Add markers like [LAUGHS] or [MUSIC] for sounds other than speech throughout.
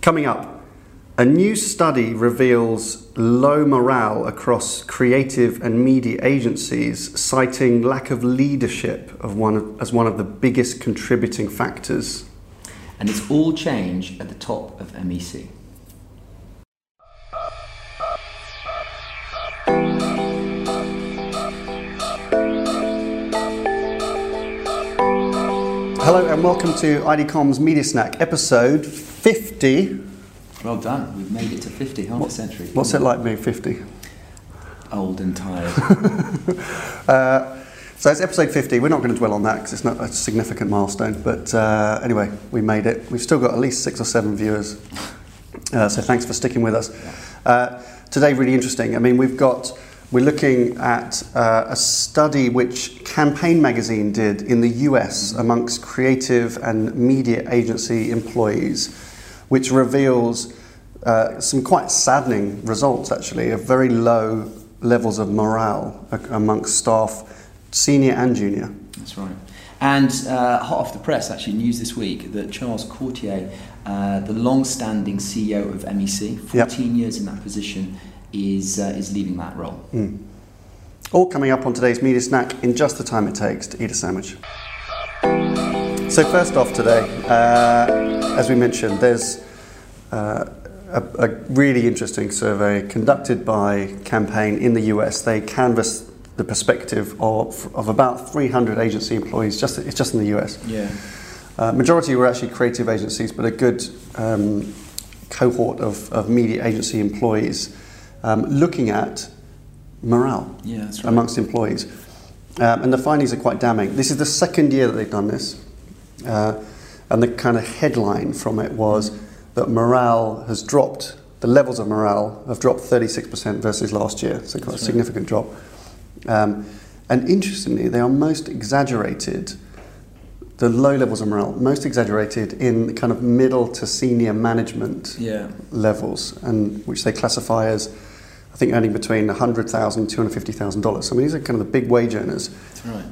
Coming up, a new study reveals low morale across creative and media agencies, citing lack of leadership of one of, as one of the biggest contributing factors. And it's all change at the top of MEC. Hello and welcome to ID Comms' Media Snack, episode 50. Well done. We've made it to 50, half a century. What's it like being 50? Old and tired. [LAUGHS] Uh, so it's episode 50. We're not going to dwell on that because it's not a significant milestone. But uh, anyway, we made it. We've still got at least six or seven viewers. Uh, so thanks for sticking with us. Uh, today, really interesting. I mean, we've got, we're looking at uh, a study which Campaign Magazine did in the US amongst creative and media agency employees, which reveals uh, some quite saddening results actually of very low levels of morale amongst staff, senior and junior. That's right. And uh, hot off the press, actually, news this week that Charles Courtier, uh, the long-standing CEO of MEC, 14 years in that position, is uh, is leaving that role. All coming up on today's media snack in just the time it takes to eat a sandwich. So first off today, uh, as we mentioned, there's uh, a, a really interesting survey conducted by Campaign in the US. They canvassed the perspective of, of about 300 agency employees. Just it's just in the US. Yeah. Uh, majority were actually creative agencies, but a good um, cohort of, of media agency employees um, looking at morale Yeah, right. amongst employees. Um, and the findings are quite damning. This is the second year that they've done this. Uh, and the kind of headline from it was that morale has dropped, the levels of morale have dropped 36% versus last year. So, quite a That's right. significant drop. Um, and interestingly, they are most exaggerated, the low levels of morale, most exaggerated in the kind of middle to senior management Yeah. levels, and which they classify as, I think, earning between $100,000 and $250,000. So, I mean, these are kind of the big wage earners That's right.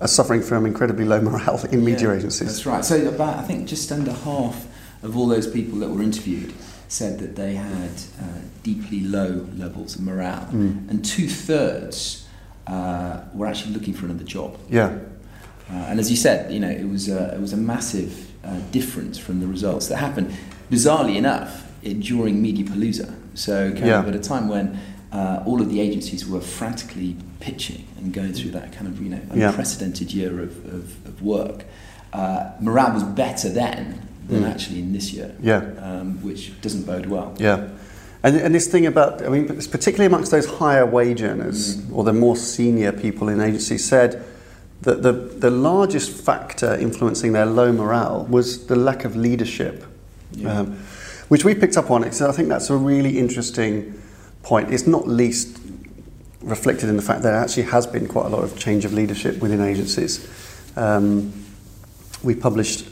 Are suffering from incredibly low morale in media Yeah, agencies. That's right. So about I think just under half of all those people that were interviewed said that they had uh, deeply low levels of morale, Mm. and two thirds uh, were actually looking for another job. Yeah, Uh, and as you said, you know, it was a, it was a massive uh, difference from the results that happened. Bizarrely enough, it, during Mediapalooza, so kind Yeah. of at a time when uh, all of the agencies were frantically pitching and going through that kind of you know Yeah. unprecedented year of, of, of work, uh, morale was better then than Mm. actually in this year, yeah, um, which doesn't bode well. yeah. And, and this thing about, I mean, it's particularly amongst those higher wage earners Mm. or the more senior people in agencies said that the, the largest factor influencing their low morale was the lack of leadership, Yeah. um, which we picked up on. So I think that's a really interesting point. It's not least reflected in the fact that there actually has been quite a lot of change of leadership within agencies. Um, we published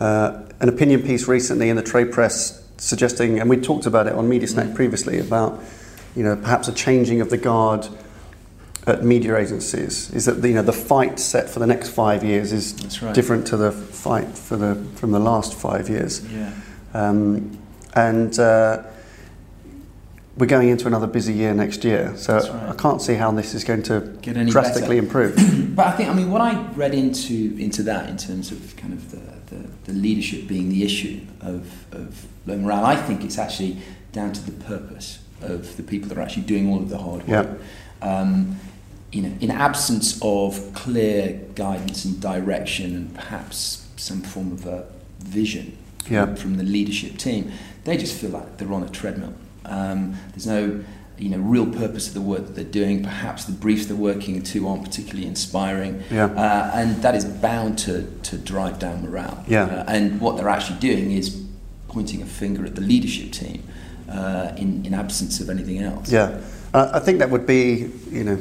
uh, an opinion piece recently in the trade press suggesting, and we talked about it on Media Snack previously, about you know perhaps a changing of the guard at media agencies. Is that you know the fight set for the next five years is right. different to the fight for the from the last five years, Yeah. um, and. Uh, we're going into another busy year next year, so right. I can't see how this is going to Get any drastically better. improve. [CLEARS THROAT] But I think, I mean, what I read into into that in terms of kind of the, the, the leadership being the issue of, of low morale, I think it's actually down to the purpose of the people that are actually doing all of the hard work. Um, you know, in absence of clear guidance and direction and perhaps some form of a vision Yeah. from the leadership team, they just feel like they're on a treadmill. Um, there's no you know, real purpose of the work that they're doing. Perhaps the briefs they're working to aren't particularly inspiring, Yeah. uh, and that is bound to, to drive down morale. Yeah. Uh, and what they're actually doing is pointing a finger at the leadership team uh, in, in absence of anything else. Yeah, I think that would be, you know,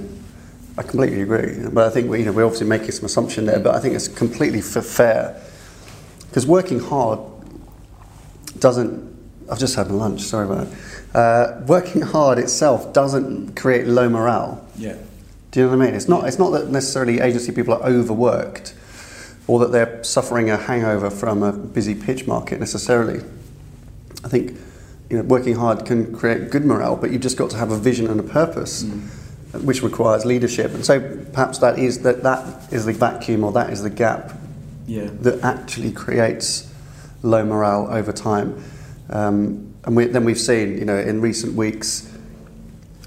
I completely agree. But I think we, you know, we're obviously making some assumption there, but I think it's completely fair because working hard doesn't. I've just had my lunch. Sorry about that. Uh, working hard itself doesn't create low morale. Yeah. Do you know what I mean? It's not. It's not that necessarily agency people are overworked, or that they're suffering a hangover from a busy pitch market necessarily. I think you know, working hard can create good morale, but you've just got to have a vision and a purpose, mm. which requires leadership. And so perhaps that is that that is the vacuum or that is the gap yeah. that actually creates low morale over time. Um, and we, then we've seen, you know, in recent weeks,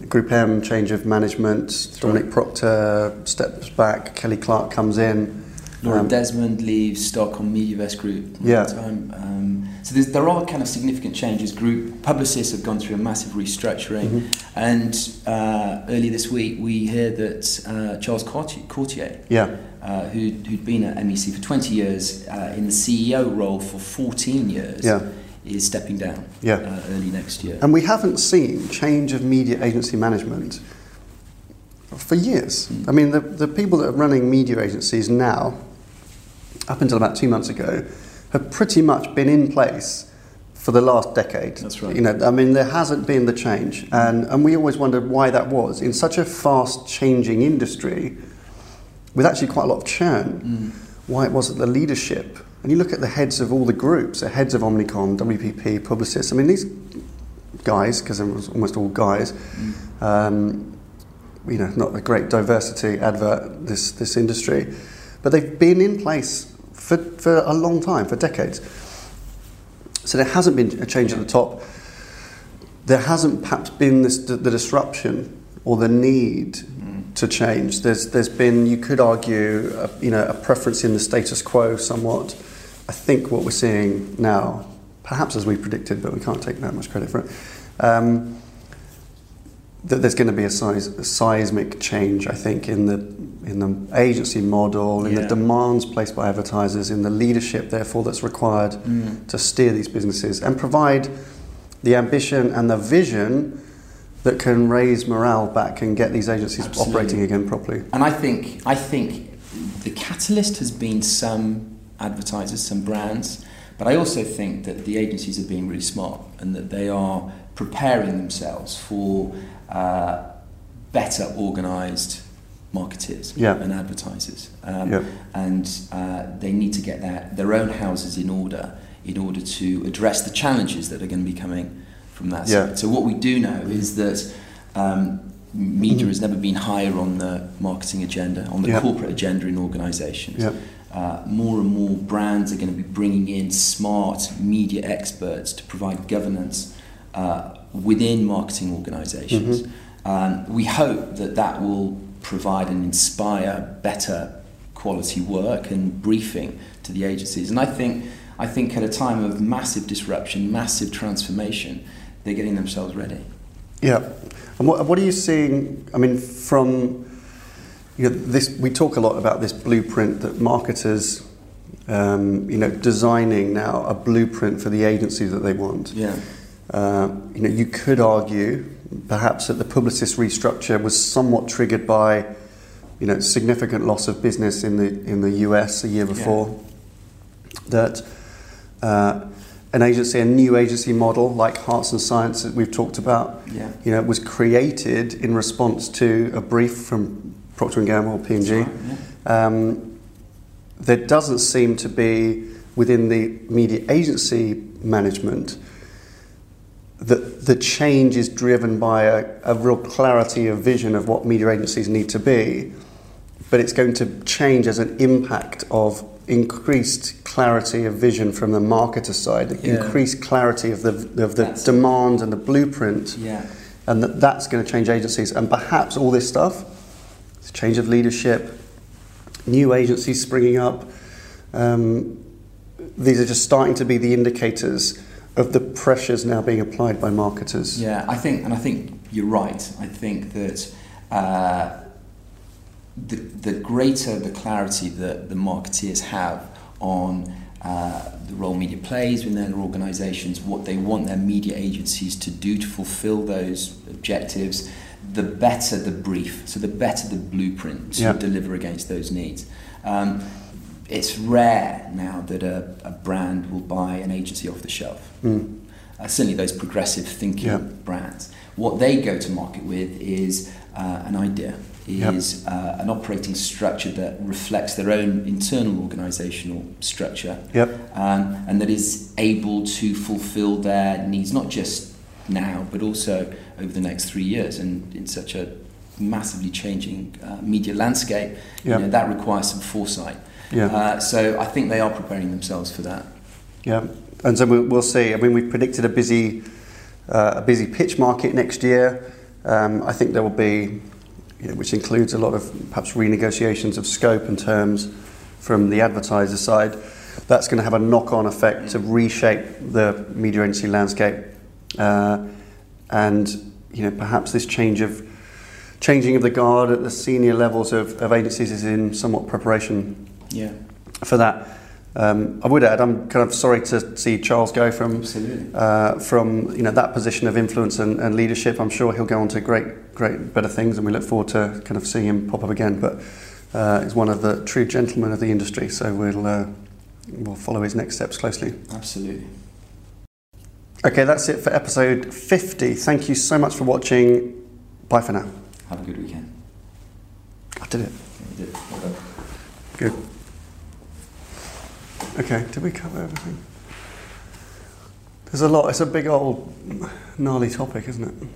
Group M change of management, Dominic Proctor steps back, Kelly Clark comes in. Laura um, Desmond leaves Starcom MediaVest Group. Yeah. Time. Um, so there are kind of significant changes. Groupe Publicis have gone through a massive restructuring, mm-hmm. and uh, early this week we hear that uh, Charles Courtier, yeah. uh, who'd, who'd been at MEC for 20 years, uh, in the CEO role for 14 years, yeah. Is stepping down yeah. Uh, early next year. And we haven't seen change of media agency management for years. Mm. I mean, the, the people that are running media agencies now up until about two months ago, have pretty much been in place for the last decade. That's right. You know, I mean, there hasn't been the change, and and we always wondered why that was in such a fast-changing industry, with actually quite a lot of churn. Mm. Why it wasn't the leadership. And you look at the heads of all the groups, the heads of Omnicom, WPP, Publicis. I mean, these guys, because they're almost all guys. Um, you know, not a great diversity advert. This this industry, but they've been in place for, for a long time, for decades. So there hasn't been a change at the top. There hasn't perhaps been this, the, the disruption or the need mm. to change. There's, there's been, you could argue, a, you know, a preference in the status quo somewhat. I think what we're seeing now, perhaps as we predicted, but we can't take that much credit for it, um, that there's going to be a, size, a seismic change, I think, in the in the agency model, in yeah. the demands placed by advertisers, in the leadership, therefore, that's required mm. to steer these businesses and provide the ambition and the vision that can raise morale back and get these agencies Absolutely. operating again properly. And I think I think the catalyst has been some advertisers, some brands, but I also think that the agencies are being really smart and that they are preparing themselves for uh, better organised marketers yeah. and advertisers. Um, yeah. And uh, they need to get their, their own houses in order in order to address the challenges that are going to be coming from that yeah. side. So what we do know is that um, media has never been higher on the marketing agenda, on the corporate agenda in organisations. Uh, more and more brands are going to be bringing in smart media experts to provide governance uh, within marketing organizations mm-hmm. um, we hope that that will provide and inspire better quality work and briefing to the agencies. And I think, I think at a time of massive disruption, massive transformation, they're getting themselves ready. Yeah. And what, what are you seeing? I mean, from you know, this, we talk a lot about this blueprint that marketers, um, you know, designing now a blueprint for the agency that they want. Yeah. Uh, you know, you could argue perhaps that the Publicis restructure was somewhat triggered by, you know, significant loss of business in the in the US a year before. Yeah. That uh, an agency, a new agency model like Hearts and Science that we've talked about, yeah. you know, was created in response to a brief from Procter and Gamble, P and G. Um, there doesn't seem to be within the media agency management that the change is driven by a, a real clarity of vision of what media agencies need to be, but it's going to change as an impact of increased clarity of vision from the marketer side, yeah. increased clarity of the of the that's demand and the blueprint, yeah. and that that's going to change agencies, and perhaps all this stuff, this change of leadership, new agencies springing up. Um, these are just starting to be the indicators of the pressures now being applied by marketers. Yeah, I think, and I think you're right. I think that uh, the, the greater the clarity that the marketeers have on uh, the role media plays within their organisations, what they want their media agencies to do to fulfil those objectives, the better the brief, so the better the blueprint to yeah. deliver against those needs. Um, it's rare now that a, a, brand will buy an agency off the shelf. Mm. Uh, certainly, those progressive thinking yeah. brands. What they go to market with is uh, an idea, is yep. uh, an operating structure that reflects their own internal organisational structure yep. um, and that is able to fulfil their needs not just now but also over the next three years and in such a massively changing uh, media landscape yep. you know, that requires some foresight yeah. Uh, so I think they are preparing themselves for that yeah and so we'll, we'll see I mean we've predicted a busy uh, a busy pitch market next year um, I think there will be you know, which includes a lot of perhaps renegotiations of scope and terms from the advertiser side. That's going to have a knock-on effect to reshape the media agency landscape, uh, and you know perhaps this change of changing of the guard at the senior levels of, of agencies is in somewhat preparation yeah. for that. Um, I would add, I'm kind of sorry to see Charles go from uh, from you know that position of influence and, and, leadership. I'm sure he'll go on to great, great, better things, and we look forward to kind of seeing him pop up again. But uh, he's one of the true gentlemen of the industry, so we'll uh, we'll follow his next steps closely. Absolutely. Okay, that's it for episode 50. Thank you so much for watching. Bye for now. Have a good weekend. I did it. Yeah, did. Good. Okay, did we cover everything? There's a lot, it's a big old gnarly topic, isn't it?